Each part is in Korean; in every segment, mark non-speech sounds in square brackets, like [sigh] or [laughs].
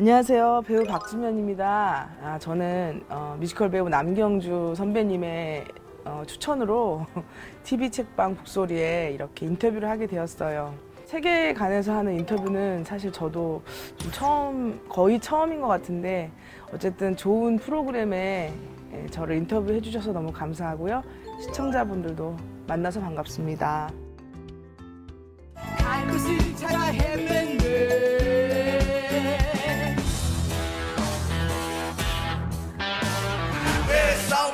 안녕하세요. 배우 박주면입니다. 아, 저는 어, 뮤지컬 배우 남경주 선배님의 어, 추천으로 [laughs] TV 책방 북소리에 이렇게 인터뷰를 하게 되었어요. 세계에 관해서 하는 인터뷰는 사실 저도 좀 처음, 거의 처음인 것 같은데 어쨌든 좋은 프로그램에 예, 저를 인터뷰해 주셔서 너무 감사하고요. 시청자분들도 만나서 반갑습니다.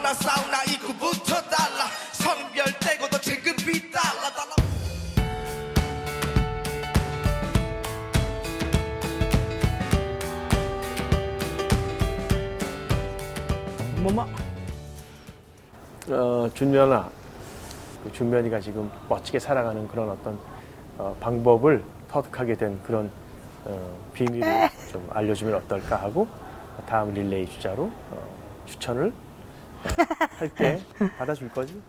사우나 사우나 입구부터 달라. 성별 떼고도 체급이 달라. 달라. 뭐뭐 어, 준면아, 그 준면이가 지금 멋지게 살아가는 그런 어떤 어, 방법을 터득하게 된 그런 어, 비밀을 좀 알려주면 어떨까 하고 다음 릴레이 주자로 어, 추천을 어, [laughs] 할게 받아줄 거지?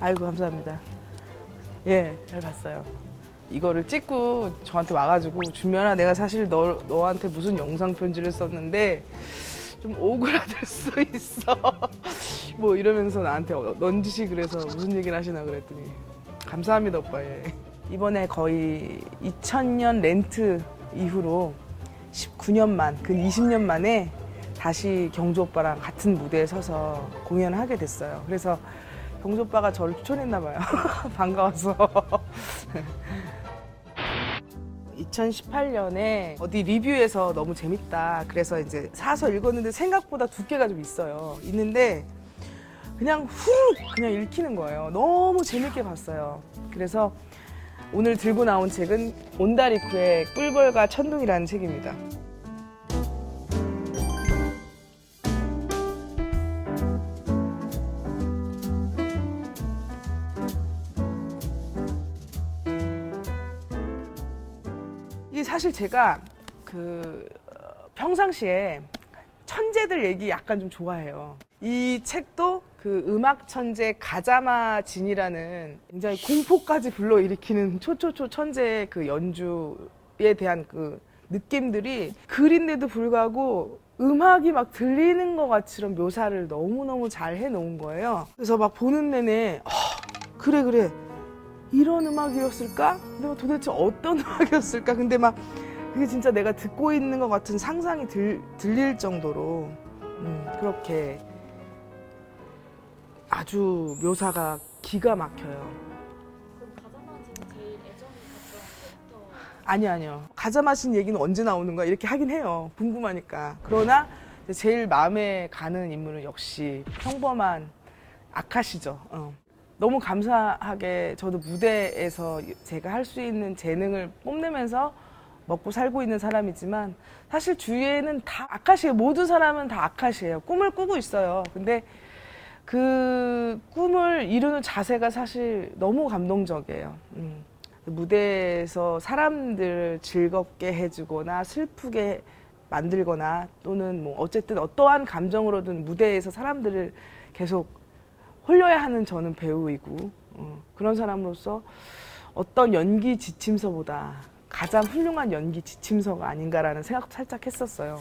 아이고 감사합니다. 예, 잘 봤어요. 이거를 찍고 저한테 와가지고 준면아 내가 사실 너 너한테 무슨 영상 편지를 썼는데 좀 오그라들 [laughs] 수 있어. [laughs] 뭐 이러면서 나한테 어, 넌지시 그래서 무슨 얘기를 하시나 그랬더니 감사합니다 오빠. 예. 이번에 거의 2000년 렌트 이후로 19년 만, 근 20년 만에 다시 경주 오빠랑 같은 무대에 서서 공연을 하게 됐어요. 그래서 경주 오빠가 저를 추천했나 봐요. [laughs] 반가워서. [laughs] 2018년에 어디 리뷰에서 너무 재밌다. 그래서 이제 사서 읽었는데 생각보다 두께가 좀 있어요. 있는데 그냥 후 그냥 읽히는 거예요. 너무 재밌게 봤어요. 그래서 오늘 들고 나온 책은 온다리쿠의 꿀벌과 천둥이라는 책입니다. 이게 사실 제가 그 어, 평상시에 천재들 얘기 약간 좀 좋아해요. 이 책도 그 음악 천재 가자마 진이라는 굉장히 공포까지 불러일으키는 초초초 천재의 그 연주에 대한 그 느낌들이 글인데도 불구하고 음악이 막 들리는 것 같이런 묘사를 너무너무 잘 해놓은 거예요. 그래서 막 보는 내내 아, 그래 그래 이런 음악이었을까? 내가 도대체 어떤 [laughs] 음악이었을까? 근데 막 그게 진짜 내가 듣고 있는 것 같은 상상이 들, 들릴 정도로 음, 그렇게 아주 묘사가 기가 막혀요. 아니 아니요. 가자 마신 얘기는 언제 나오는 거야? 이렇게 하긴 해요. 궁금하니까. 그러나 제일 마음에 가는 인물은 역시 평범한 아카시죠. 어. 너무 감사하게 저도 무대에서 제가 할 수 있는 재능을 뽐내면서 먹고 살고 있는 사람이지만 사실 주위에는 다 아카시예요. 모든 사람은 다 아카시예요. 꿈을 꾸고 있어요. 근데 그 꿈을 이루는 자세가 사실 너무 감동적이에요. 음. 무대에서 사람들을 즐겁게 해주거나 슬프게 만들거나 또는 뭐 어쨌든 어떠한 감정으로든 무대에서 사람들을 계속 홀려야 하는 저는 배우이고 어, 그런 사람으로서 어떤 연기 지침서보다 가장 훌륭한 연기 지침서가 아닌가라는 생각 살짝 했었어요.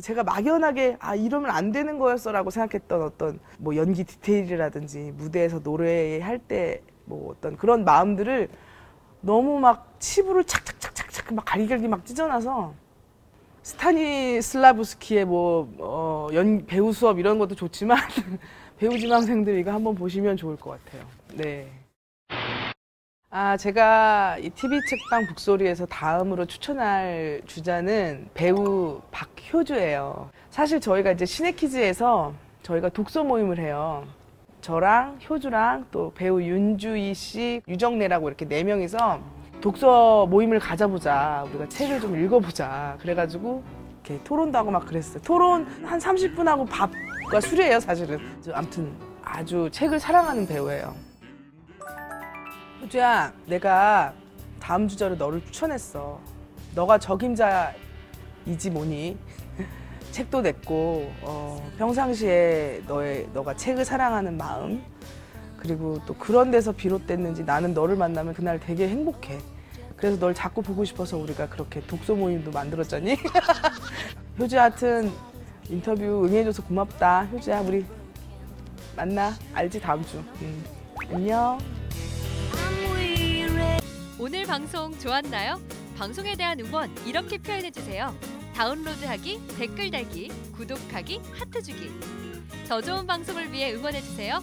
제가 막연하게 아 이러면 안 되는 거였어라고 생각했던 어떤 뭐 연기 디테일이라든지 무대에서 노래할 때 뭐 어떤 그런 마음들을 너무 막 칩으로 착착착착착 막 갈기갈기 막 찢어놔서 스타니슬라브스키의 뭐 어, 연, 배우 수업 이런 것도 좋지만 [laughs] 배우 지망생들 이거 한번 보시면 좋을 것 같아요. 네. 아, 제가 이 TV 책방 북소리에서 다음으로 추천할 주자는 배우 박효주예요. 사실 저희가 이제 시네키즈에서 저희가 독서 모임을 해요. 저랑 효주랑 또 배우 윤주희 씨, 유정래라고 이렇게 네 명이서 독서 모임을 가져보자. 우리가 책을 좀 읽어보자. 그래가지고 이렇게 토론도 하고 막 그랬어요. 토론 한 30분 하고 밥과 술이에요, 사실은. 저 아무튼 아주 책을 사랑하는 배우예요. 효주야, 내가 다음 주제로 너를 추천했어. 너가 적임자이지 뭐니? [laughs] 책도 냈고 어, 평상시에 너의 너가 책을 사랑하는 마음 그리고 또 그런 데서 비롯됐는지 나는 너를 만나면 그날 되게 행복해. 그래서 널 자꾸 보고 싶어서 우리가 그렇게 독서 모임도 만들었잖니? [laughs] 효지 하여튼 인터뷰 응해줘서 고맙다. 효지야 우리 만나. 알지 다음 주. 음. 안녕. 오늘 방송 좋았나요? 방송에 대한 응원 이렇게 표현해 주세요. 다운로드하기, 댓글 달기, 구독하기, 하트 주기. 더 좋은 방송을 위해 응원해 주세요.